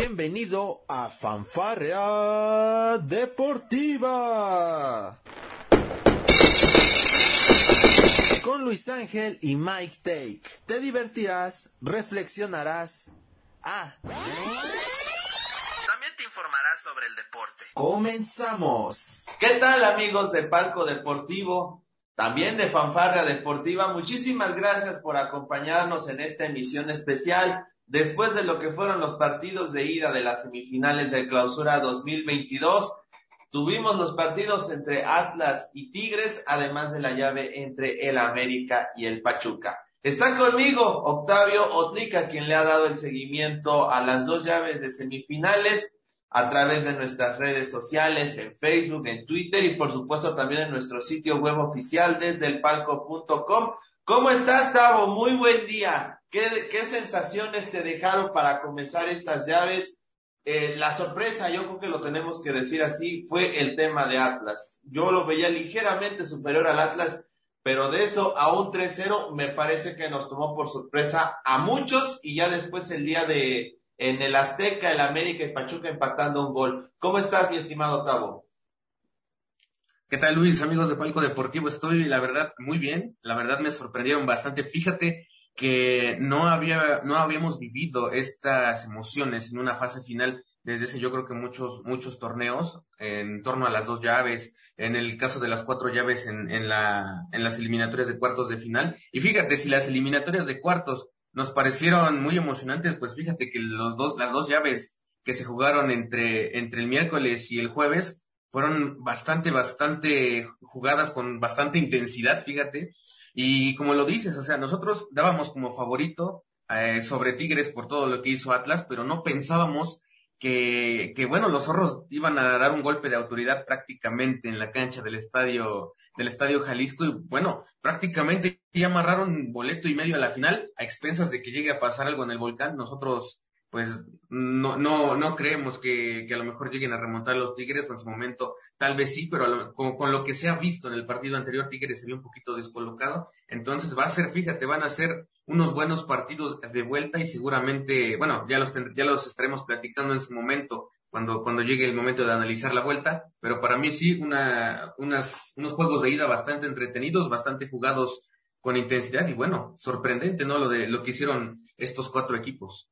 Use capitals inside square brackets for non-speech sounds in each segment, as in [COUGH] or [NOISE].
Bienvenido a Fanfarrea Deportiva. Con Luis Ángel y Mike Take. Te divertirás, reflexionarás. Ah. También te informarás sobre el deporte. Comenzamos. ¿Qué tal amigos de Palco Deportivo? También de Fanfarrea Deportiva. Muchísimas gracias por acompañarnos en esta emisión especial después de lo que fueron los partidos de ida de las semifinales de clausura 2022. Tuvimos los partidos entre Atlas y Tigres, además de la llave entre el América y el Pachuca. Está conmigo Octavio Otlica, quien le ha dado el seguimiento a las dos llaves de semifinales a través de nuestras redes sociales, en Facebook, en Twitter y por supuesto también en nuestro sitio web oficial desde elpalco.com. ¿Cómo estás, Tavo? Muy buen día. ¿Qué, sensaciones te dejaron para comenzar estas llaves? Eh, la sorpresa, yo creo que lo tenemos que decir así, fue el tema de Atlas. Yo lo veía ligeramente superior al Atlas, pero de eso a un 3-0 me parece que nos tomó por sorpresa a muchos y ya después el día de en el Azteca, el América y Pachuca empatando un gol. ¿Cómo estás, mi estimado Tavo? ¿Qué tal, Luis? Amigos de Palco Deportivo, estoy, la verdad, muy bien. La verdad me sorprendieron bastante. Fíjate que no había, no habíamos vivido estas emociones en una fase final desde ese, yo creo que muchos, muchos torneos en torno a las dos llaves, en el caso de las cuatro llaves en, en la, en las eliminatorias de cuartos de final. Y fíjate, si las eliminatorias de cuartos nos parecieron muy emocionantes, pues fíjate que los dos, las dos llaves que se jugaron entre, entre el miércoles y el jueves fueron bastante, bastante jugadas con bastante intensidad, fíjate. Y como lo dices, o sea, nosotros dábamos como favorito eh, sobre Tigres por todo lo que hizo Atlas, pero no pensábamos que, que, bueno, los zorros iban a dar un golpe de autoridad prácticamente en la cancha del estadio, del estadio Jalisco y bueno, prácticamente ya amarraron boleto y medio a la final a expensas de que llegue a pasar algo en el volcán. Nosotros pues no, no, no creemos que, que, a lo mejor lleguen a remontar los Tigres, en su momento tal vez sí, pero con, con, lo que se ha visto en el partido anterior, Tigres se un poquito descolocado, entonces va a ser, fíjate, van a ser unos buenos partidos de vuelta y seguramente, bueno, ya los, ya los estaremos platicando en su momento, cuando, cuando llegue el momento de analizar la vuelta, pero para mí sí, una, unas, unos juegos de ida bastante entretenidos, bastante jugados con intensidad y bueno, sorprendente, ¿no? Lo de lo que hicieron estos cuatro equipos.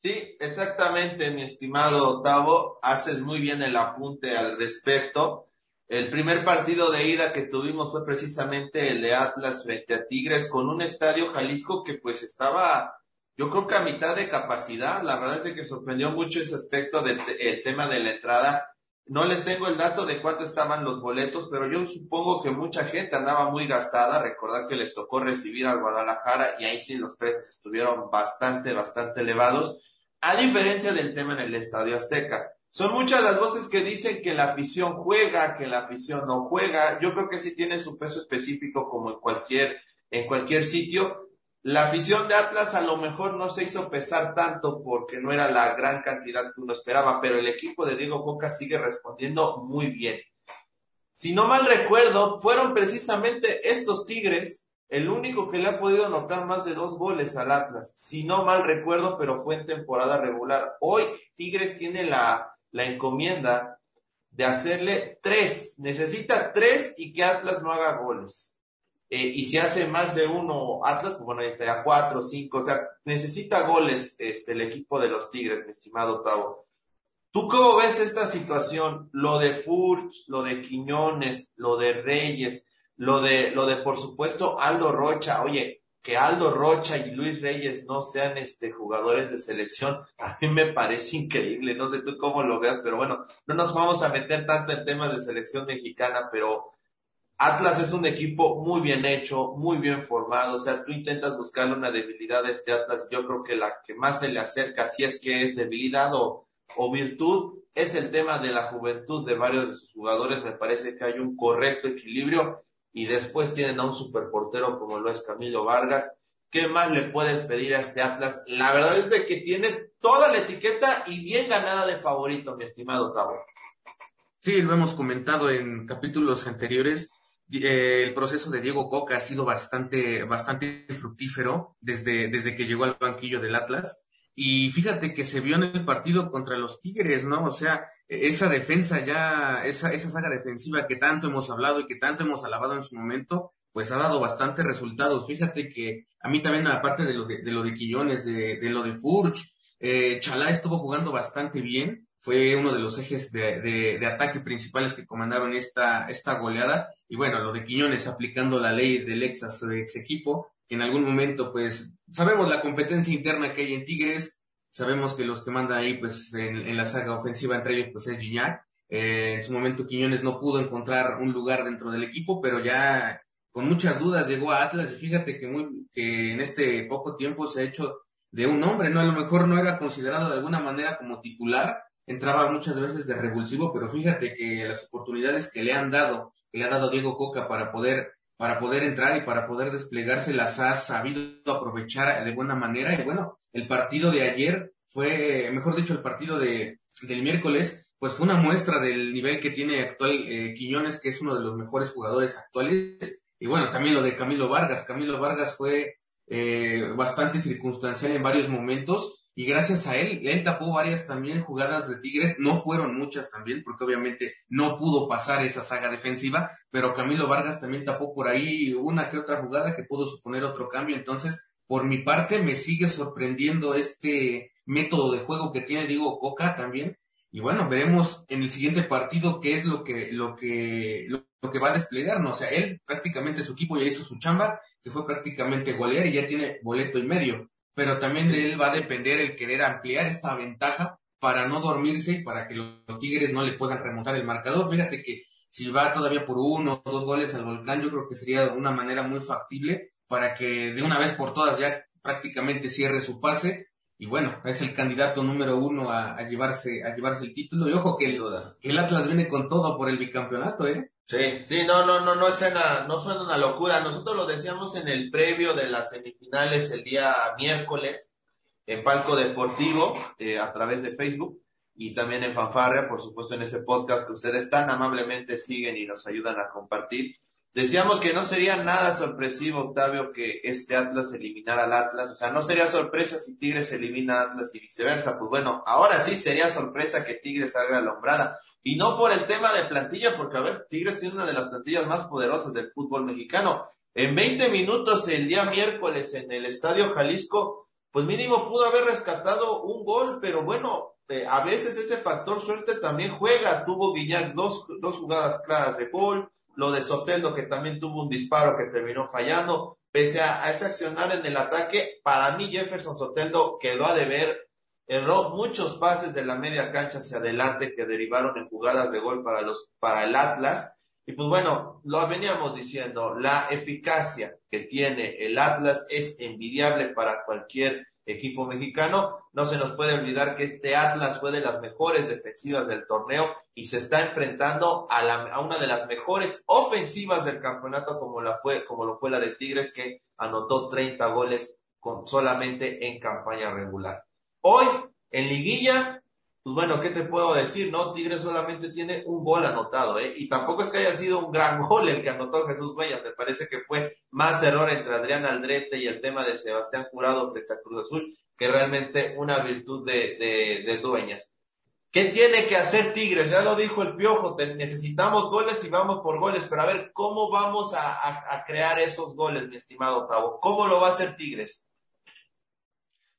Sí, exactamente, mi estimado Octavo. Haces muy bien el apunte al respecto. El primer partido de ida que tuvimos fue precisamente el de Atlas frente a Tigres con un estadio Jalisco que pues estaba, yo creo que a mitad de capacidad. La verdad es que sorprendió mucho ese aspecto del el tema de la entrada. No les tengo el dato de cuánto estaban los boletos, pero yo supongo que mucha gente andaba muy gastada. Recordar que les tocó recibir al Guadalajara y ahí sí los precios estuvieron bastante, bastante elevados a diferencia del tema en el Estadio Azteca. Son muchas las voces que dicen que la afición juega, que la afición no juega. Yo creo que sí tiene su peso específico como en cualquier, en cualquier sitio. La afición de Atlas a lo mejor no se hizo pesar tanto porque no era la gran cantidad que uno esperaba, pero el equipo de Diego Coca sigue respondiendo muy bien. Si no mal recuerdo, fueron precisamente estos Tigres el único que le ha podido anotar más de dos goles al Atlas, si no mal recuerdo, pero fue en temporada regular. Hoy Tigres tiene la, la encomienda de hacerle tres, necesita tres y que Atlas no haga goles. Eh, y si hace más de uno Atlas, pues bueno, estaría cuatro, cinco, o sea, necesita goles este, el equipo de los Tigres, mi estimado Tavo. ¿Tú cómo ves esta situación? Lo de Furch, lo de Quiñones, lo de Reyes, lo de, lo de, por supuesto, Aldo Rocha, oye, que Aldo Rocha y Luis Reyes no sean este jugadores de selección, a mí me parece increíble, no sé tú cómo lo veas, pero bueno, no nos vamos a meter tanto en temas de selección mexicana, pero Atlas es un equipo muy bien hecho, muy bien formado, o sea, tú intentas buscarle una debilidad a este Atlas, yo creo que la que más se le acerca, si es que es debilidad o, virtud, es el tema de la juventud de varios de sus jugadores, me parece que hay un correcto equilibrio y después tienen a un superportero como lo es Camilo Vargas. ¿Qué más le puedes pedir a este Atlas? La verdad es de que tiene toda la etiqueta y bien ganada de favorito, mi estimado Tavo. Sí, lo hemos comentado en capítulos anteriores. Eh, el proceso de Diego Coca ha sido bastante, bastante fructífero desde, desde que llegó al banquillo del Atlas. y fíjate que se vio en el partido contra los Tigres, ¿no? O sea, esa defensa ya, esa, esa saga defensiva que tanto hemos hablado y que tanto hemos alabado en su momento, pues ha dado bastantes resultados. Fíjate que a mí también, aparte de lo de, de lo de Quillones, de, de lo de Furch, eh, Chalá estuvo jugando bastante bien, fue uno de los ejes de, de, de, ataque principales que comandaron esta, esta goleada. Y bueno, lo de Quiñones aplicando la ley del ex a su ex equipo, que en algún momento, pues, sabemos la competencia interna que hay en Tigres, sabemos que los que mandan ahí, pues, en, en la saga ofensiva entre ellos, pues es Gignac. Eh, en su momento Quiñones no pudo encontrar un lugar dentro del equipo, pero ya con muchas dudas llegó a Atlas y fíjate que, muy, que en este poco tiempo se ha hecho de un hombre, ¿no? A lo mejor no era considerado de alguna manera como titular, entraba muchas veces de revulsivo, pero fíjate que las oportunidades que le han dado, que le ha dado Diego Coca para poder, para poder entrar y para poder desplegarse, las ha sabido aprovechar de buena manera. Y bueno, el partido de ayer fue, mejor dicho, el partido de, del miércoles, pues fue una muestra del nivel que tiene actual eh, Quiñones, que es uno de los mejores jugadores actuales. Y bueno, también lo de Camilo Vargas. Camilo Vargas fue eh, bastante circunstancial en varios momentos y gracias a él, él tapó varias también jugadas de Tigres, no fueron muchas también, porque obviamente no pudo pasar esa saga defensiva, pero Camilo Vargas también tapó por ahí una que otra jugada que pudo suponer otro cambio, entonces, por mi parte, me sigue sorprendiendo este método de juego que tiene Diego Coca también, y bueno, veremos en el siguiente partido qué es lo que, lo que, lo, que va a desplegar, ¿no? O sea, él prácticamente su equipo ya hizo su chamba, que fue prácticamente golear y ya tiene boleto y medio pero también de él va a depender el querer ampliar esta ventaja para no dormirse y para que los Tigres no le puedan remontar el marcador. Fíjate que si va todavía por uno o dos goles al volcán, yo creo que sería una manera muy factible para que de una vez por todas ya prácticamente cierre su pase. Y bueno, es el candidato número uno a, a llevarse, a llevarse el título. Y ojo que el, el Atlas viene con todo por el bicampeonato, ¿eh? Sí, sí, no, no, no, no suena, no suena una locura. Nosotros lo decíamos en el previo de las semifinales el día miércoles en Palco Deportivo eh, a través de Facebook y también en Fanfarria, por supuesto en ese podcast que ustedes tan amablemente siguen y nos ayudan a compartir. Decíamos que no sería nada sorpresivo, Octavio, que este Atlas eliminara al Atlas. O sea, no sería sorpresa si Tigres elimina a Atlas y viceversa. Pues bueno, ahora sí sería sorpresa que Tigres haga la hombrada. Y no por el tema de plantilla, porque a ver, Tigres tiene una de las plantillas más poderosas del fútbol mexicano. En 20 minutos el día miércoles en el Estadio Jalisco, pues mínimo pudo haber rescatado un gol, pero bueno, eh, a veces ese factor suerte también juega. Tuvo Guiñac dos, dos jugadas claras de gol, lo de Soteldo que también tuvo un disparo que terminó fallando. Pese a, a ese accionar en el ataque, para mí Jefferson Soteldo quedó a deber erró muchos pases de la media cancha hacia adelante que derivaron en jugadas de gol para los, para el Atlas. Y pues bueno, lo veníamos diciendo, la eficacia que tiene el Atlas es envidiable para cualquier equipo mexicano. No se nos puede olvidar que este Atlas fue de las mejores defensivas del torneo y se está enfrentando a, la, a una de las mejores ofensivas del campeonato como, la fue, como lo fue la de Tigres que anotó 30 goles con, solamente en campaña regular. Hoy, en liguilla, pues bueno, ¿qué te puedo decir? No, Tigres solamente tiene un gol anotado, ¿eh? Y tampoco es que haya sido un gran [LAUGHS] gol el que anotó Jesús Huellas, me parece que fue más error entre Adrián Aldrete y el tema de Sebastián Curado frente a Cruz Azul que realmente una virtud de, de, de dueñas. ¿Qué tiene que hacer Tigres? Ya lo dijo el Piojo, necesitamos goles y vamos por goles, pero a ver, ¿cómo vamos a, a, a crear esos goles, mi estimado Octavo? ¿Cómo lo va a hacer Tigres?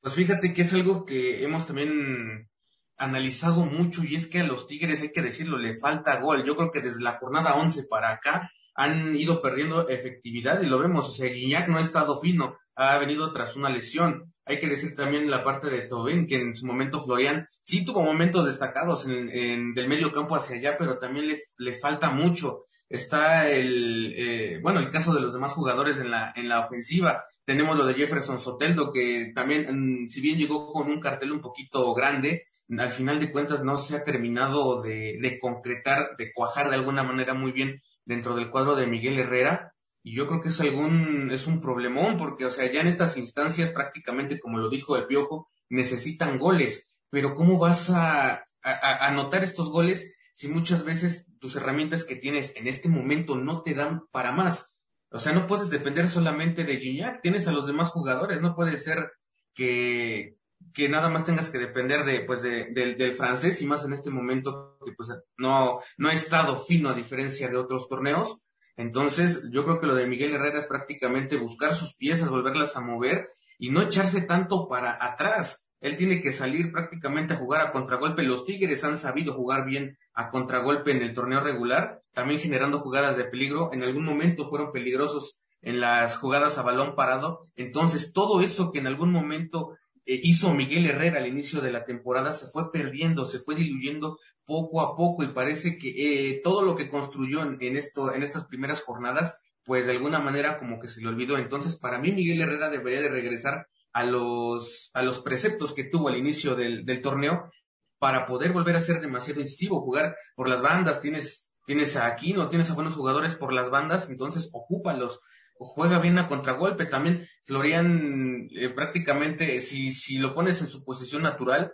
Pues fíjate que es algo que hemos también analizado mucho y es que a los Tigres, hay que decirlo, le falta gol. Yo creo que desde la jornada 11 para acá han ido perdiendo efectividad y lo vemos. O sea, Guiñac no ha estado fino, ha venido tras una lesión. Hay que decir también la parte de Tobin, que en su momento Florian sí tuvo momentos destacados en, en del medio campo hacia allá, pero también le, le falta mucho está el, eh, bueno, el caso de los demás jugadores en la, en la ofensiva. Tenemos lo de Jefferson Soteldo, que también, mm, si bien llegó con un cartel un poquito grande, al final de cuentas no se ha terminado de, de concretar, de cuajar de alguna manera muy bien dentro del cuadro de Miguel Herrera. Y yo creo que es algún, es un problemón, porque, o sea, ya en estas instancias, prácticamente como lo dijo el Piojo, necesitan goles. Pero ¿cómo vas a, a, a anotar estos goles si muchas veces tus herramientas que tienes en este momento no te dan para más? O sea, no puedes depender solamente de Gignac, tienes a los demás jugadores, no puede ser que, que nada más tengas que depender de, pues, del francés y más en este momento que pues no, no ha estado fino a diferencia de otros torneos. Entonces, yo creo que lo de Miguel Herrera es prácticamente buscar sus piezas, volverlas a mover y no echarse tanto para atrás. Él tiene que salir prácticamente a jugar a contragolpe. Los Tigres han sabido jugar bien a contragolpe en el torneo regular, también generando jugadas de peligro. En algún momento fueron peligrosos en las jugadas a balón parado. Entonces, todo eso que en algún momento eh, hizo Miguel Herrera al inicio de la temporada se fue perdiendo, se fue diluyendo poco a poco y parece que eh, todo lo que construyó en, esto, en estas primeras jornadas, pues de alguna manera como que se le olvidó. Entonces, para mí Miguel Herrera debería de regresar a los, a los preceptos que tuvo al inicio del, del torneo para poder volver a ser demasiado incisivo, jugar por las bandas, tienes, tienes a Aquino, tienes a buenos jugadores por las bandas, entonces ocúpalos, juega bien a contragolpe. También Florian eh, prácticamente, si, si lo pones en su posición natural,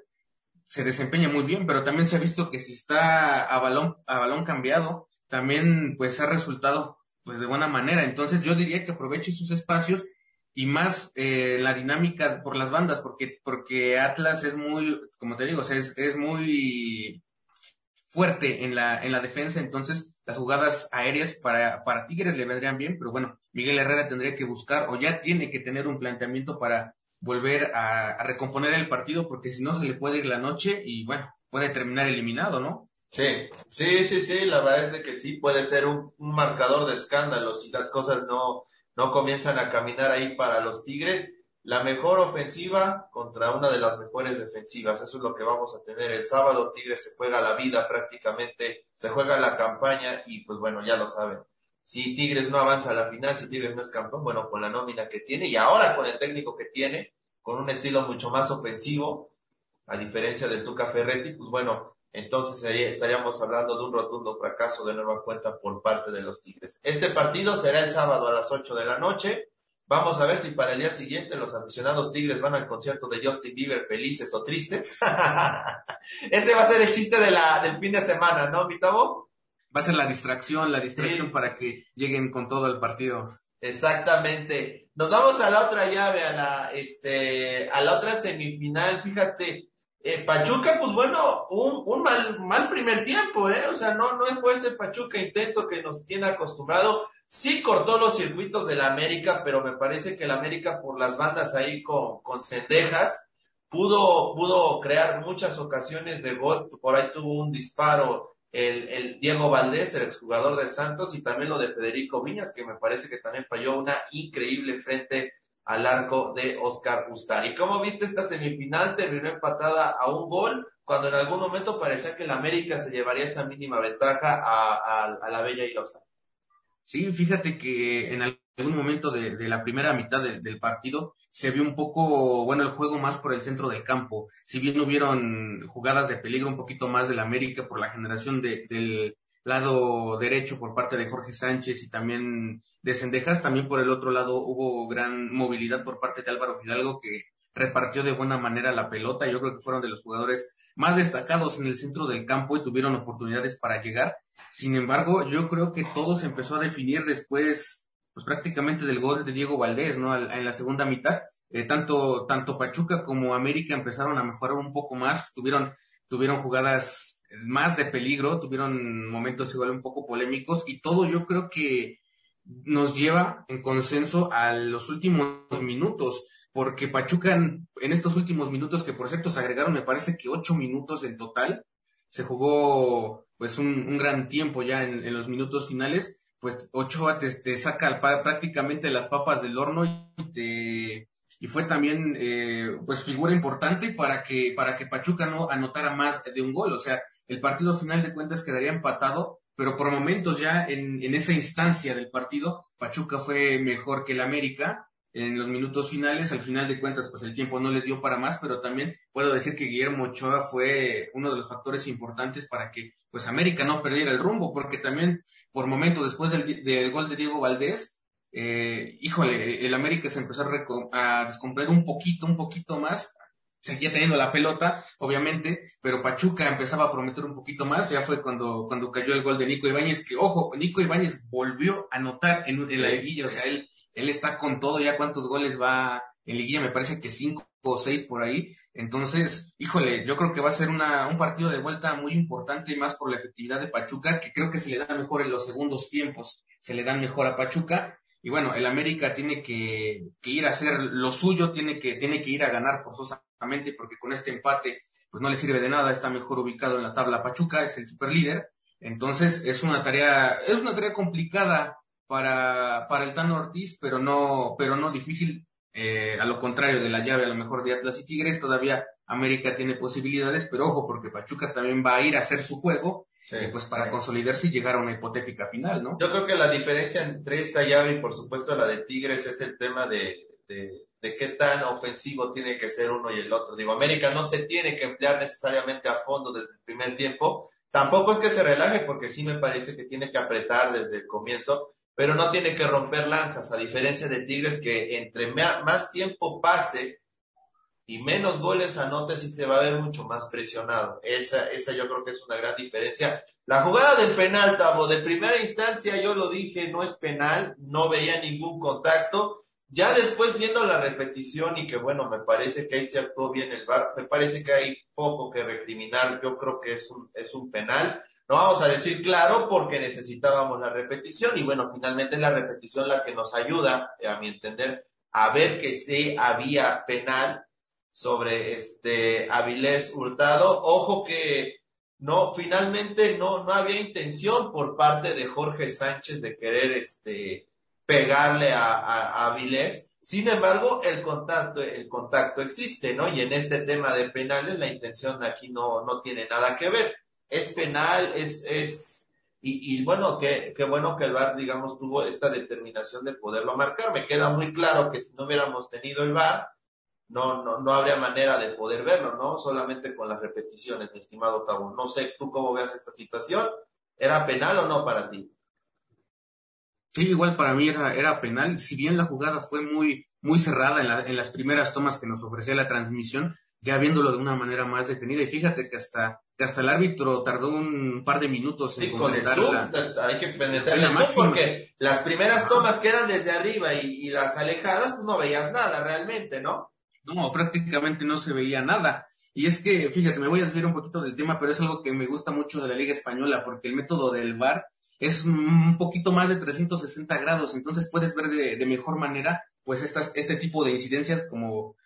se desempeña muy bien, pero también se ha visto que si está a balón, a balón cambiado, también pues ha resultado pues de buena manera. Entonces yo diría que aproveche sus espacios y más eh, la dinámica por las bandas, porque, porque Atlas es muy, como te digo, es, es muy fuerte en la, en la defensa, entonces las jugadas aéreas para, para Tigres le vendrían bien, pero bueno, Miguel Herrera tendría que buscar o ya tiene que tener un planteamiento para volver a, recomponer el partido, porque si no se le puede ir la noche y bueno, puede terminar eliminado, ¿no? Sí, sí, sí, sí, la verdad es de que sí puede ser un, un marcador de escándalo si las cosas no, no comienzan a caminar ahí para los Tigres la mejor ofensiva contra una de las mejores defensivas. Eso es lo que vamos a tener el sábado. Tigres se juega la vida prácticamente, se juega la campaña y pues bueno, ya lo saben. Si Tigres no avanza a la final, si Tigres no es campeón, bueno, con la nómina que tiene y ahora con el técnico que tiene, con un estilo mucho más ofensivo, a diferencia del Tuca Ferretti, pues bueno, entonces estaríamos hablando de un rotundo fracaso de nueva cuenta por parte de los Tigres. Este partido será el sábado a las 8 de la noche. Vamos a ver si para el día siguiente los aficionados tigres van al concierto de Justin Bieber felices o tristes. [LAUGHS] Ese va a ser el chiste de la, del fin de semana, ¿no, Vitavo? Va a ser la distracción, la distracción para que lleguen con todo el partido. Exactamente. Nos vamos a la otra llave, a la, este, a la otra semifinal. Fíjate, eh, Pachuca, pues bueno, un, mal, mal primer tiempo, ¿eh? O sea, no, no fue ese Pachuca intenso que nos tiene acostumbrado Sí cortó los circuitos de la América, pero me parece que la América por las bandas ahí con, con cendejas pudo, pudo crear muchas ocasiones de gol. Por ahí tuvo un disparo el, el Diego Valdés, el exjugador de Santos, y también lo de Federico Viñas, que me parece que también falló una increíble frente al arco de Oscar Ustari. ¿Y cómo viste esta semifinal? Terminó empatada a un gol, cuando en algún momento parecía que la América se llevaría esa mínima ventaja a, a, la Bella Irosa. Sí, fíjate que en algún momento de, la primera mitad del partido se vio un poco, bueno, el juego más por el centro del campo. Si bien hubieron jugadas de peligro un poquito más del América por la generación del lado derecho por parte de Jorge Sánchez y también de Cendejas, también por el otro lado hubo gran movilidad por parte de Álvaro Fidalgo que repartió de buena manera la pelota. Yo creo que fueron de los jugadores más destacados en el centro del campo y tuvieron oportunidades para llegar. Sin embargo, yo creo que todo se empezó a definir después, pues prácticamente del gol de Diego Valdés, ¿no? En la segunda mitad, eh, tanto, tanto Pachuca como América empezaron a mejorar un poco más, tuvieron, tuvieron jugadas más de peligro, tuvieron momentos igual un poco polémicos y todo yo creo que nos lleva en consenso a los últimos minutos porque Pachuca en, estos últimos minutos, que por cierto se agregaron, me parece que ocho minutos en total, se jugó pues un, gran tiempo ya en, los minutos finales, pues Ochoa te, te saca prácticamente las papas del horno y te y fue también eh, pues figura importante para que para que Pachuca no anotara más de un gol, o sea, el partido final de cuentas quedaría empatado, pero por momentos ya en, en esa instancia del partido Pachuca fue mejor que el América en los minutos finales. Al final de cuentas, pues el tiempo no les dio para más, pero también puedo decir que Guillermo Ochoa fue uno de los factores importantes para que pues América no perdiera el rumbo, porque también por momentos después del, gol de Diego Valdés, eh, híjole, el América se empezó a, a descomprar un poquito, un poquito más, seguía teniendo la pelota, obviamente, pero Pachuca empezaba a prometer un poquito más, ya fue cuando, cuando cayó el gol de Nico Ibáñez, que ojo, Nico Ibáñez volvió a anotar en, en la liguilla, o sea, él él está con todo, ya cuántos goles va en liguilla, me parece que cinco seis por ahí. Entonces, híjole, yo creo que va a ser una, un partido de vuelta muy importante y más por la efectividad de Pachuca, que creo que se le da mejor en los segundos tiempos, se le dan mejor a Pachuca. Y bueno, el América tiene que, que ir a hacer lo suyo, tiene que, tiene que ir a ganar forzosamente, porque con este empate, pues no le sirve de nada, está mejor ubicado en la tabla Pachuca, es el superlíder. Entonces, es una tarea, es una tarea complicada para, para el Tano Ortiz, pero no, pero no difícil eh, a lo contrario de la llave, a lo mejor de Atlas y Tigres, todavía América tiene posibilidades, pero ojo, porque Pachuca también va a ir a hacer su juego, eh, pues para consolidarse y llegar a una hipotética final, ¿no? Yo creo que la diferencia entre esta llave y por supuesto la de Tigres es el tema de, de, de qué tan ofensivo tiene que ser uno y el otro. Digo, América no se tiene que emplear necesariamente a fondo desde el primer tiempo, tampoco es que se relaje porque sí me parece que tiene que apretar desde el comienzo, pero no tiene que romper lanzas, a diferencia de Tigres que entre más tiempo pase y menos goles anote, sí se va a ver mucho más presionado. Esa, esa yo creo que es una gran diferencia. La jugada del penal, Tavo, de primera instancia yo lo dije, no es penal, no veía ningún contacto. Ya después viendo la repetición y que bueno, me parece que ahí se actuó bien el VAR, me parece que hay poco que recriminar, yo creo que es un, es un penal. No vamos a decir claro porque necesitábamos la repetición y bueno, finalmente es la repetición la que nos ayuda, a mi entender, a ver que sí había penal sobre este Avilés Hurtado. Ojo que no, finalmente no, no había intención por parte de Jorge Sánchez de querer este pegarle a, a, Avilés. Sin embargo, el contacto, el contacto existe, ¿no? Y en este tema de penales, la intención aquí no, no tiene nada que ver es penal, es, es, y, y bueno, qué, qué bueno que el VAR, digamos, tuvo esta determinación de poderlo marcar. Me queda muy claro que si no hubiéramos tenido el VAR, no, no, no habría manera de poder verlo, ¿no? Solamente con las repeticiones, mi estimado Tabo. No sé tú cómo veas esta situación. ¿Era penal o no para ti? Sí, igual para mí era, era penal. Si bien la jugada fue muy, muy cerrada en, la, en las primeras tomas que nos ofrecía la transmisión, ya viéndolo de una manera más detenida. Y fíjate que hasta, que hasta el árbitro tardó un par de minutos en comentar Hay que penetrar la porque las primeras tomas que eran desde arriba y, las alejadas, pues no veías nada realmente, ¿no? No, prácticamente no se veía nada. Y es que, fíjate, me voy a desviar un poquito del tema, pero es algo que me gusta mucho de la Liga Española, porque el método del VAR es un poquito más de 360 grados, entonces puedes ver de, de mejor manera, pues, estas, este tipo de incidencias como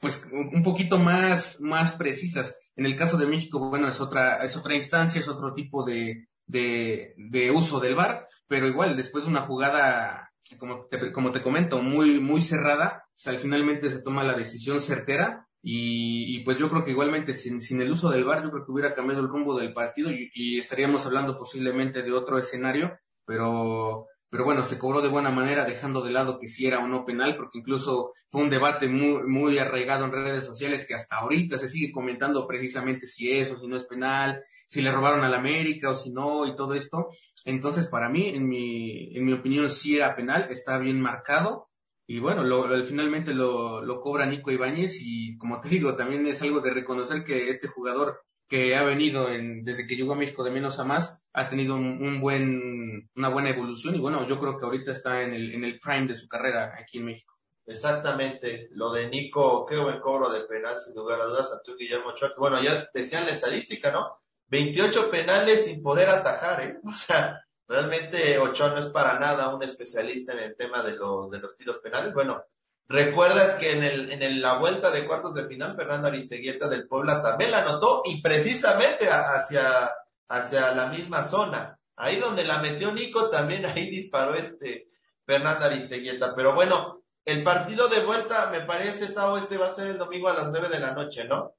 pues un poquito más, más precisas. En el caso de México, bueno, es otra, es otra instancia, es otro tipo de, de, de uso del VAR, pero igual después de una jugada, como te, como te comento, muy, muy cerrada, o sea, finalmente se toma la decisión certera y, y, pues yo creo que igualmente sin, sin el uso del VAR, yo creo que hubiera cambiado el rumbo del partido y, y estaríamos hablando posiblemente de otro escenario, pero pero bueno, se cobró de buena manera, dejando de lado que si era o no penal, porque incluso fue un debate muy, muy arraigado en redes sociales que hasta ahorita se sigue comentando precisamente si es o si no es penal, si le robaron al América o si no, y todo esto. Entonces, para mí, en mi, en mi opinión, sí era penal, está bien marcado. Y bueno, lo, finalmente lo, lo cobra Nico Ibáñez y como te digo, también es algo de reconocer que este jugador que ha venido en, desde que llegó a México de menos a más, ha tenido un, buen, una buena evolución y bueno, yo creo que ahorita está en el, en el prime de su carrera aquí en México. Exactamente, lo de Nico, qué buen cobro de penal, sin lugar a dudas, a tu Guillermo Ochoa, bueno, ya decían la estadística, ¿no? 28 penales sin poder atajar, ¿eh? O sea, realmente Ochoa no es para nada un especialista en el tema de, lo, de los tiros penales. Bueno, Recuerdas que en, el, en la vuelta de cuartos de final, Fernando Aristeguieta del Puebla también la anotó y precisamente hacia, hacia la misma zona. Ahí donde la metió Nico, también [LAUGHS] ahí disparó este Fernando Aristeguieta. Pero bueno, el partido de vuelta, me parece, Tavo, este va a ser el domingo a las nueve de la noche, ¿no?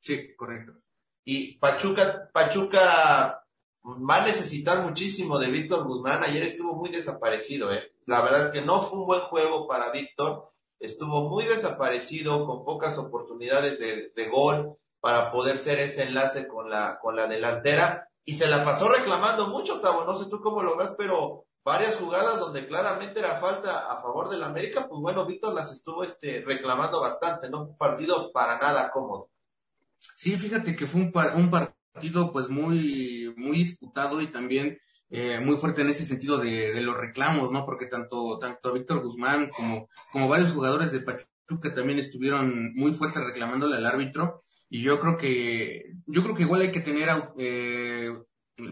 Sí, correcto. Y Pachuca, Pachuca va a necesitar muchísimo de Víctor Guzmán. Ayer estuvo muy desaparecido, ¿eh? La verdad es que no fue un buen juego para Víctor estuvo muy desaparecido, con pocas oportunidades de, gol para poder ser ese enlace con la, con la delantera y se la pasó reclamando mucho, Tavo, no sé tú cómo lo ves, pero varias jugadas donde claramente era falta a favor del América, pues bueno, Víctor las estuvo este, reclamando bastante, ¿no? Un partido para nada cómodo. Sí, fíjate que fue un, un partido pues muy, muy disputado y también eh, muy fuerte en ese sentido de, los reclamos, ¿no? Porque tanto, tanto Víctor Guzmán como, como varios jugadores de Pachuca también estuvieron muy fuertes reclamándole al árbitro y yo creo que yo creo que igual hay que tener eh,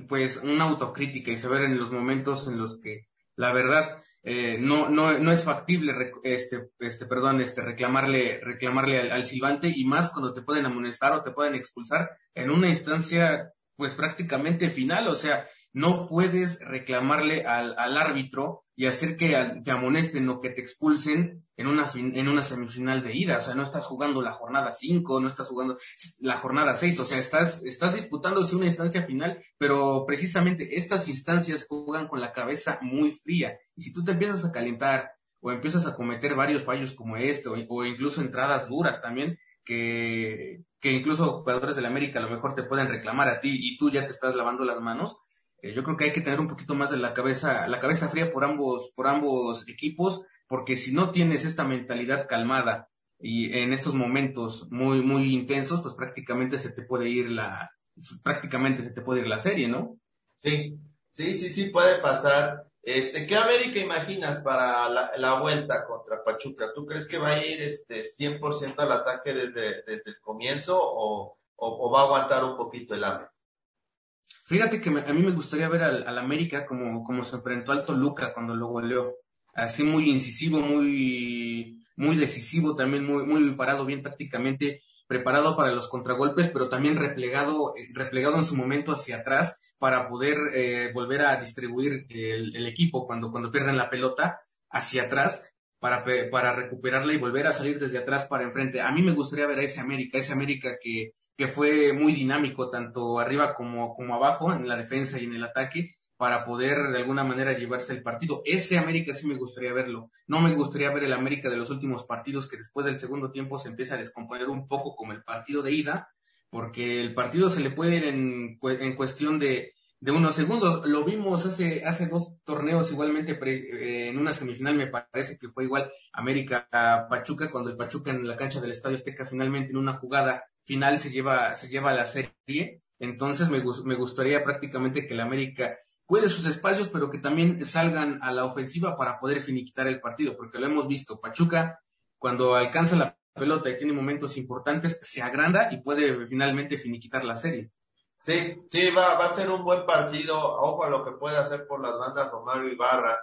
pues una autocrítica y saber en los momentos en los que la verdad eh, no, no, no es factible este, este, perdón, este, reclamarle, reclamarle al, al, silbante y más cuando te pueden amonestar o te pueden expulsar en una instancia pues prácticamente final, o sea, no puedes reclamarle al, al árbitro y hacer que te amonesten o que te expulsen en una, en una semifinal de ida. O sea, no estás jugando la jornada 5, no estás jugando la jornada 6. O sea, estás, estás disputándose una instancia final, pero precisamente estas instancias juegan con la cabeza muy fría. Y si tú te empiezas a calentar o empiezas a cometer varios fallos como este, o, incluso entradas duras también, que, que incluso jugadores de la América a lo mejor te pueden reclamar a ti y tú ya te estás lavando las manos, yo creo que hay que tener un poquito más de la cabeza, la cabeza fría por ambos, por ambos equipos, porque si no tienes esta mentalidad calmada y en estos momentos muy, muy intensos, pues prácticamente se te puede ir la, prácticamente se te puede ir la serie, ¿no? Sí, sí, sí, sí puede pasar. Este, ¿qué América imaginas para la, vuelta contra Pachuca? ¿Tú crees que va a ir este 100% al ataque desde, desde el comienzo o, o, va a aguantar un poquito el hambre? Fíjate que a mí me gustaría ver al, América como, como se enfrentó al Toluca cuando lo goleó. Así muy incisivo, muy, muy decisivo, también muy, muy parado bien tácticamente, preparado para los contragolpes, pero también replegado, replegado en su momento hacia atrás para poder eh, volver a distribuir el, el, equipo cuando, cuando pierden la pelota hacia atrás para, para recuperarla y volver a salir desde atrás para enfrente. A mí me gustaría ver a ese América, ese América que, que fue muy dinámico tanto arriba como, como abajo, en la defensa y en el ataque, para poder de alguna manera llevarse el partido. Ese América sí me gustaría verlo. No me gustaría ver el América de los últimos partidos que después del segundo tiempo se empieza a descomponer un poco como el partido de ida, porque el partido se le puede ir en, en cuestión de, de unos segundos. Lo vimos hace, hace dos torneos igualmente eh, en una semifinal, me parece que fue igual América Pachuca, cuando el Pachuca en la cancha del Estadio Azteca finalmente en una jugada final se lleva, se lleva la serie. Entonces me, me gustaría prácticamente que el América cuide sus espacios, pero que también salgan a la ofensiva para poder finiquitar el partido, porque lo hemos visto. Pachuca, cuando alcanza la pelota y tiene momentos importantes, se agranda y puede finalmente finiquitar la serie. Sí, sí, va, va a ser un buen partido. Ojo a lo que puede hacer por las bandas Romario Ibarra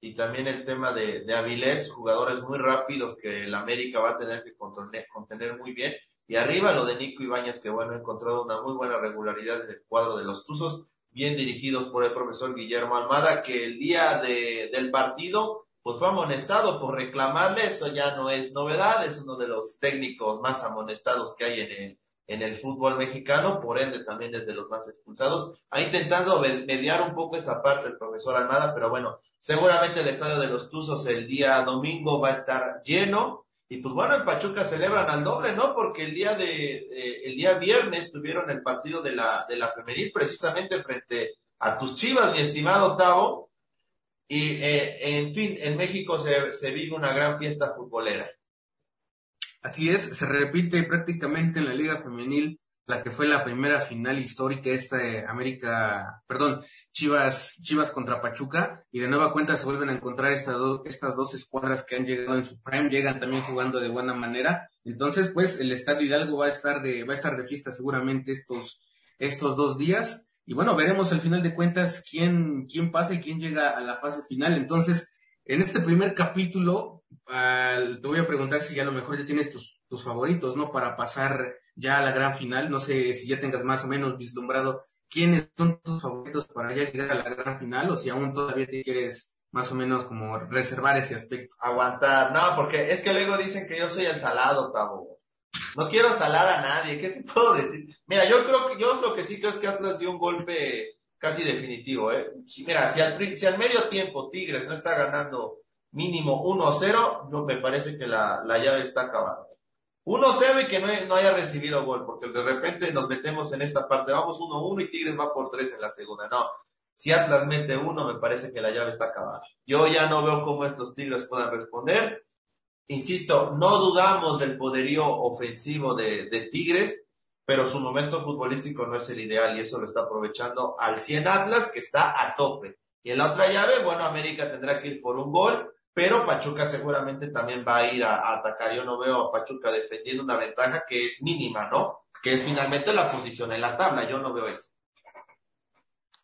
y también el tema de, de Avilés, jugadores muy rápidos que el América va a tener que contener muy bien. Y arriba lo de Nico Ibáñez, que bueno, ha encontrado una muy buena regularidad en el cuadro de los Tuzos, bien dirigidos por el profesor Guillermo Almada, que el día de, del partido, pues fue amonestado por reclamarle, eso ya no es novedad, es uno de los técnicos más amonestados que hay en el, en el fútbol mexicano, por ende también desde los más expulsados. Ha intentado mediar un poco esa parte el profesor Almada, pero bueno, seguramente el estadio de los Tuzos el día domingo va a estar lleno y pues bueno, en Pachuca celebran al doble, ¿no? Porque el día de, el día viernes tuvieron el partido de la, de la femenil precisamente frente a tus chivas, mi estimado Tavo. Y, eh, en fin, en México se, se vive una gran fiesta futbolera. Así es, se repite prácticamente en la Liga Femenil la que fue la primera final histórica esta de América, perdón, Chivas, Chivas contra Pachuca, y de nueva cuenta se vuelven a encontrar estas, estas dos escuadras que han llegado en su prime, llegan también jugando de buena manera. Entonces, pues, el Estadio Hidalgo va a estar de, va a estar de fiesta seguramente estos, estos dos días. Y bueno, veremos al final de cuentas quién, quién pasa y quién llega a la fase final. Entonces, en este primer capítulo, te voy a preguntar si ya a lo mejor ya tienes tus, tus favoritos, ¿no? Para pasar ya a la gran final. No sé si ya tengas más o menos vislumbrado quiénes son tus favoritos para ya llegar a la gran final o si aún todavía te quieres más o menos como reservar ese aspecto. Aguantar, no, porque es que luego dicen que yo soy el salado, Tabo. No quiero salar a nadie, ¿qué te puedo decir? Mira, yo creo que, yo lo que sí creo es que Atlas dio un golpe casi definitivo, ¿eh? mira, si al, si al medio tiempo Tigres no está ganando mínimo 1-0, no, me parece que la, la llave está acabada. 1-0 y que no, haya recibido gol, porque de repente nos metemos en esta parte, vamos 1-1 y Tigres va por 3 en la segunda. No, si Atlas mete 1, me parece que la llave está acabada. Yo ya no veo cómo estos Tigres puedan responder. Insisto, no dudamos del poderío ofensivo de, de Tigres, pero su momento futbolístico no es el ideal y eso lo está aprovechando al 100 Atlas, que está a tope. Y en la otra llave, bueno, América tendrá que ir por un gol pero Pachuca seguramente también va a ir a, atacar. Yo no veo a Pachuca defendiendo una ventaja que es mínima, ¿no? Que es finalmente la posición en la tabla, yo no veo eso.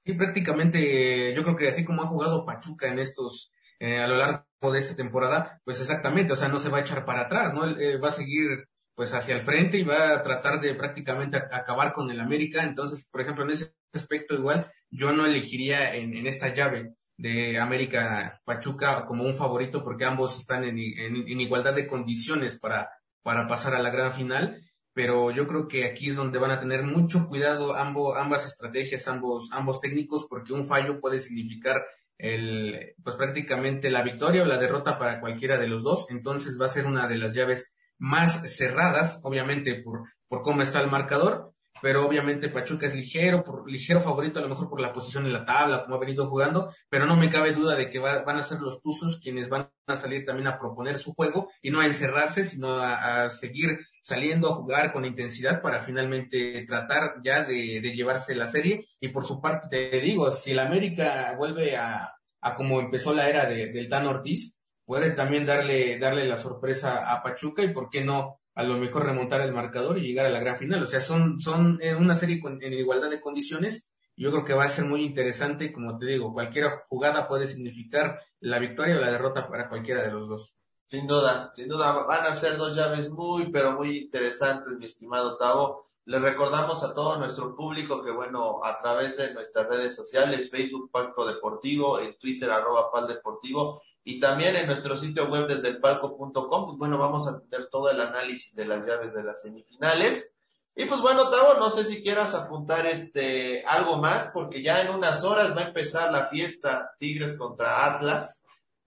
Sí, prácticamente, yo creo que así como ha jugado Pachuca en estos, eh, a lo largo de esta temporada, pues exactamente, o sea, no se va a echar para atrás, ¿no? Eh, va a seguir pues hacia el frente y va a tratar de prácticamente acabar con el América. Entonces, por ejemplo, en ese aspecto igual, yo no elegiría en, en esta llave de América Pachuca como un favorito porque ambos están en, igualdad de condiciones para, para pasar a la gran final. Pero yo creo que aquí es donde van a tener mucho cuidado ambos, ambas estrategias, ambos, ambos técnicos, porque un fallo puede significar el, pues prácticamente la victoria o la derrota para cualquiera de los dos. Entonces va a ser una de las llaves más cerradas, obviamente por, por cómo está el marcador, pero obviamente Pachuca es ligero, por, ligero favorito a lo mejor por la posición en la tabla, como ha venido jugando, pero no me cabe duda de que van a ser los Tuzos quienes van a salir también a proponer su juego y no a encerrarse, sino a, seguir saliendo a jugar con intensidad para finalmente tratar ya de, llevarse la serie. Y por su parte te digo, si el América vuelve a, a como empezó la era de, del Dan Ortiz, puede también darle, darle la sorpresa a Pachuca y por qué no a lo mejor remontar el marcador y llegar a la gran final. O sea, son, son eh, una serie en igualdad de condiciones. Yo creo que va a ser muy interesante, como te digo, cualquier jugada puede significar la victoria o la derrota para cualquiera de los dos. Sin duda, sin duda, van a ser dos llaves muy, pero muy interesantes, mi estimado Tavo. Le recordamos a todo nuestro público que, bueno, a través de nuestras redes sociales, Facebook Palco Deportivo, en Twitter arroba Pal Deportivo, y también en nuestro sitio web desde el palco.com, pues bueno, vamos a tener todo el análisis de las llaves de las semifinales. Y pues bueno, Tavo, no sé si quieras apuntar este algo más, porque ya en unas horas va a empezar la fiesta Tigres contra Atlas.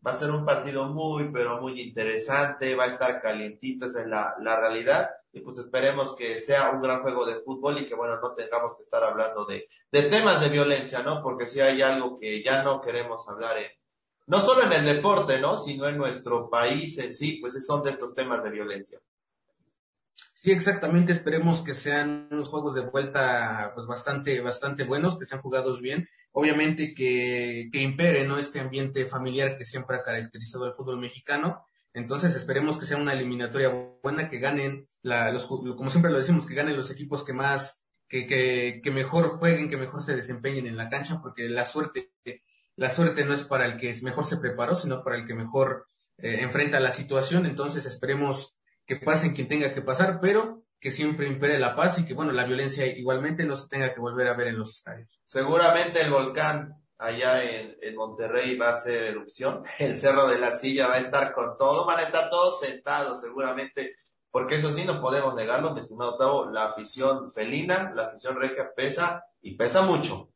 Va a ser un partido muy, pero muy interesante, va a estar calientito, es la, la realidad. Y pues esperemos que sea un gran juego de fútbol y que bueno, no tengamos que estar hablando de, de temas de violencia, ¿no? Porque si hay algo que ya no queremos hablar en, no solo en el deporte, ¿no? Sino en nuestro país en sí, pues son de estos temas de violencia. Sí, exactamente. Esperemos que sean unos juegos de vuelta, pues bastante, bastante buenos, que sean jugados bien. Obviamente que, que impere, ¿no? Este ambiente familiar que siempre ha caracterizado al fútbol mexicano. Entonces esperemos que sea una eliminatoria buena, que ganen, la, los, como siempre lo decimos, que ganen los equipos que más, que, que, que mejor jueguen, que mejor se desempeñen en la cancha, porque la suerte la suerte no es para el que mejor se preparó, sino para el que mejor eh, enfrenta la situación. Entonces esperemos que pasen quien tenga que pasar, pero que siempre impere la paz y que, bueno, la violencia igualmente no se tenga que volver a ver en los estadios. Seguramente el volcán allá en, Monterrey va a hacer erupción, [LAUGHS] el Cerro de la Silla va a estar con todo, van a estar todos sentados seguramente, porque eso sí no podemos negarlo, mi estimado Tavo, la afición felina, la afición regia pesa y pesa mucho.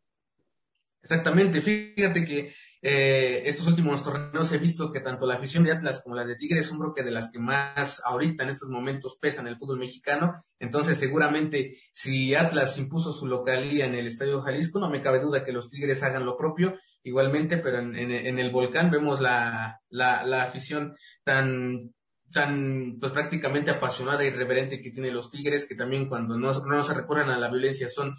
Exactamente, fíjate que eh, estos últimos torneos he visto que tanto la afición de Atlas como la de Tigres son creo de las que más ahorita en estos momentos pesan el fútbol mexicano. Entonces seguramente si Atlas impuso su localía en el Estadio Jalisco, no me cabe duda que los Tigres hagan lo propio igualmente, pero en, en, el volcán vemos la, la, la afición tan tan pues prácticamente apasionada y reverente que tiene los Tigres, que también cuando no, no se recurren a la violencia son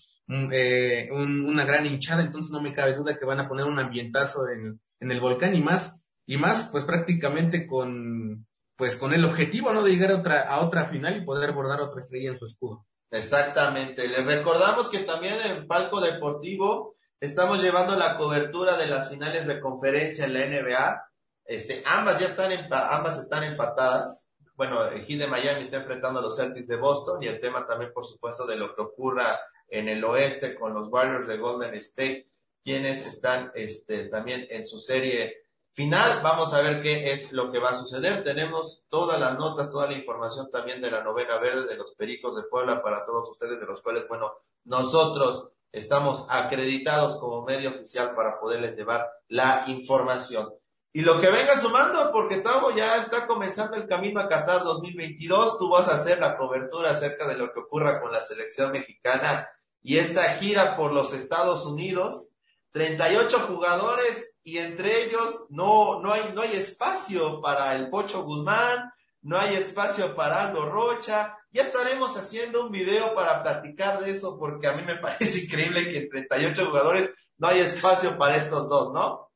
eh, una gran hinchada, entonces no me cabe duda que van a poner un ambientazo en, en, el volcán y más, y más pues prácticamente con pues con el objetivo no de llegar a otra, a otra final y poder bordar otra estrella en su escudo. Exactamente. Les recordamos que también en Palco Deportivo estamos llevando la cobertura de las finales de conferencia en la NBA este, ambas ya están, ambas están empatadas. Bueno, el Heat de Miami está enfrentando a los Celtics de Boston y el tema también, por supuesto, de lo que ocurra en el oeste con los Warriors de Golden State, quienes están este, también en su serie final. Vamos a ver qué es lo que va a suceder. Tenemos todas las notas, toda la información también de la novena verde de los Pericos de Puebla para todos ustedes, de los cuales, bueno, nosotros estamos acreditados como medio oficial para poderles llevar la información. Y lo que venga sumando, porque Tavo ya está comenzando el camino a Qatar 2022, tú vas a hacer la cobertura acerca de lo que ocurra con la selección mexicana y esta gira por los Estados Unidos. 38 jugadores y entre ellos no, no hay, no hay espacio para el Pocho Guzmán, no hay espacio para Aldo Rocha. Ya estaremos haciendo un video para platicar de eso porque a mí me [LAUGHS] parece increíble que en 38 jugadores no hay espacio para estos dos, ¿no?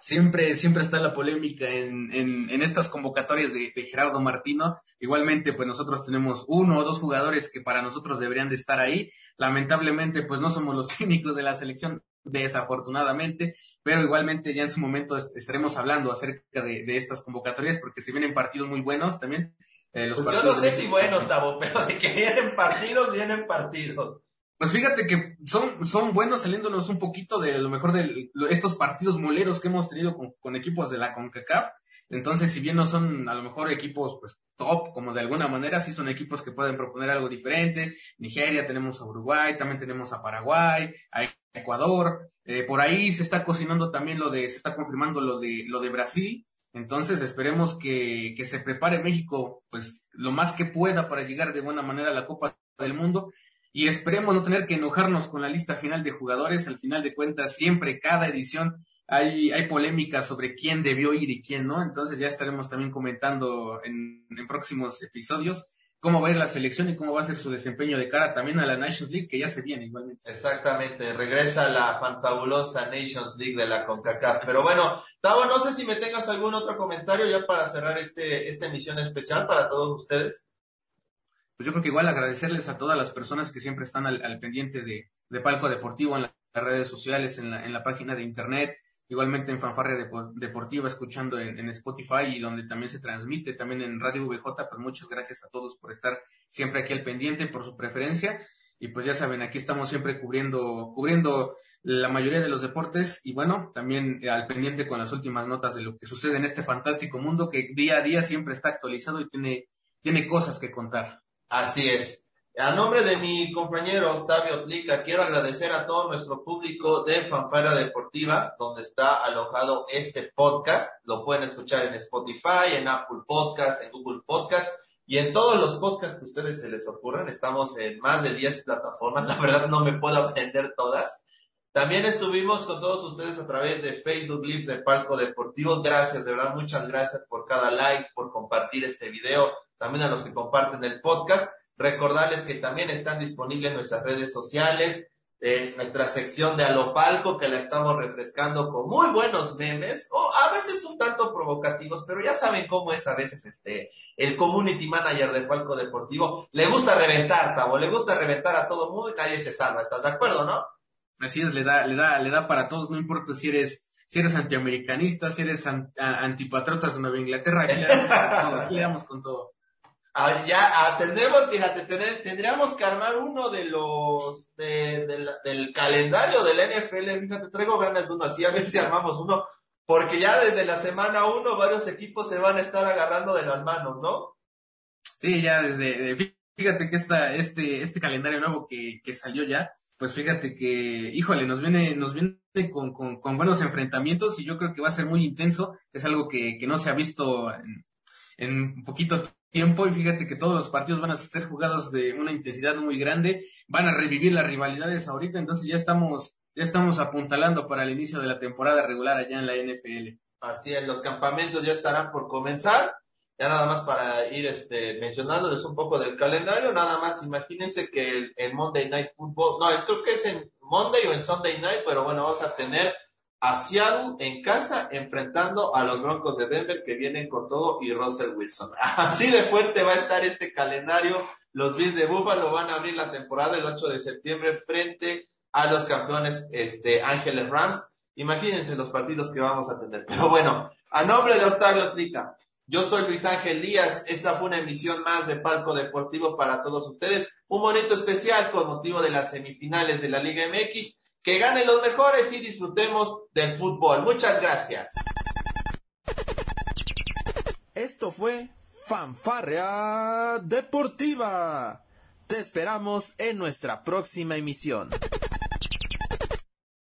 Siempre, siempre está la polémica en, en, estas convocatorias de, Gerardo Martino. Igualmente, pues nosotros tenemos uno o dos jugadores que para nosotros deberían de estar ahí. Lamentablemente, pues no somos los [LAUGHS] técnicos de la selección, desafortunadamente, pero igualmente ya en su momento estaremos hablando acerca de, estas convocatorias porque si vienen partidos muy buenos también. Eh, los pues yo no sé si buenos, Tavo, [LAUGHS] pero de que vienen partidos, vienen partidos. Pues fíjate que son, son buenos saliéndonos un poquito de lo mejor de estos partidos moleros que hemos tenido con, equipos de la CONCACAF. Entonces, si bien no son a lo mejor equipos pues top, como de alguna manera, sí son equipos que pueden proponer algo diferente. Nigeria, tenemos a Uruguay, también tenemos a Paraguay, a Ecuador. Eh, por ahí se está cocinando también lo de, se está confirmando lo de, lo de Brasil. Entonces esperemos que, que se prepare México pues lo más que pueda para llegar de buena manera a la Copa del Mundo y esperemos no tener que enojarnos con la lista final de jugadores. Al final de cuentas, siempre, cada edición, hay, hay polémica sobre quién debió ir y quién no. Entonces ya estaremos también comentando en, en próximos episodios cómo va a ir la selección y cómo va a ser su desempeño de cara también a la Nations League, que ya se viene igualmente. Exactamente, regresa la fantabulosa Nations League de la CONCACAF. Pero bueno, Tavo, no sé si me tengas algún otro comentario ya para cerrar este, esta emisión especial para todos ustedes pues yo creo que igual agradecerles a todas las personas que siempre están al, pendiente de, de, Palco Deportivo en las redes sociales, en la, en la página de internet, igualmente en Fanfarria Deportiva, escuchando en, Spotify y donde también se transmite, también en Radio VJ, pues muchas gracias a todos por estar siempre aquí al pendiente, por su preferencia. Y pues ya saben, aquí estamos siempre cubriendo, cubriendo la mayoría de los deportes y bueno, también al pendiente con las últimas notas de lo que sucede en este fantástico mundo que día a día siempre está actualizado y tiene, tiene cosas que contar. Así es. A nombre de mi compañero Octavio Tlica, quiero agradecer a todo nuestro público de Fanfara Deportiva, donde está alojado este podcast. Lo pueden escuchar en Spotify, en Apple Podcast, en Google Podcast y en todos los podcasts que ustedes se les ocurran. Estamos en más de 10 plataformas. [LAUGHS] La verdad no me puedo aprender todas. También estuvimos con todos ustedes a través de Facebook Live de Palco Deportivo. Gracias, de verdad, muchas gracias por cada like, por compartir este video también a los que comparten el podcast. Recordarles que también están disponibles nuestras redes sociales, en nuestra sección de Alopalco, que la estamos refrescando con muy buenos memes, o a veces un tanto provocativos, pero ya saben cómo es a veces este, el community manager de Palco Deportivo. Le gusta reventar, Tavo, le gusta reventar a todo mundo y nadie se salva. ¿Estás de acuerdo, no? Así es, le da, le da, le da para todos, no importa si eres si eres antiamericanista, si eres antipatriotas de Nueva Inglaterra, aquí le damos [LAUGHS] con todo, ya ah, tendremos, fíjate, tendríamos que armar uno de los de, del calendario del NFL. Fíjate, traigo ganas de uno así, a ver si armamos uno, porque ya desde la semana uno varios equipos se van a estar agarrando de las manos, ¿no? Sí, ya desde, fíjate que esta, este, este calendario nuevo que, que salió ya, pues fíjate que, híjole, nos viene, nos viene con, con, con, buenos enfrentamientos y yo creo que va a ser muy intenso. Es algo que, que no se ha visto en, en poquito tiempo y fíjate que todos los partidos van a ser jugados de una intensidad muy grande, van a revivir las rivalidades ahorita, entonces ya estamos, ya estamos apuntalando para el inicio de la temporada regular allá en la NFL. Así es, los campamentos ya estarán por comenzar. Ya nada más para ir este, mencionándoles un poco del calendario, nada más imagínense que el, Monday Night Football, no, creo que es en Monday o en Sunday Night, pero bueno, vamos a tener a Seattle en casa enfrentando a los Broncos de Denver que vienen con todo y Russell Wilson. [LAUGHS] Así de fuerte va a estar este calendario. Los Bills de Buffalo van a abrir la temporada el 8 de septiembre frente a los campeones este, Ángeles Rams. Imagínense los partidos que vamos a tener. Pero bueno, a nombre de Octavio Plica, yo soy Luis Ángel Díaz. Esta fue una emisión más de Palco Deportivo para todos ustedes. Un bonito especial con motivo de las semifinales de la Liga MX que ganen los mejores y disfrutemos del fútbol. Muchas gracias. Esto fue Fanfarrea Deportiva. Te esperamos en nuestra próxima emisión.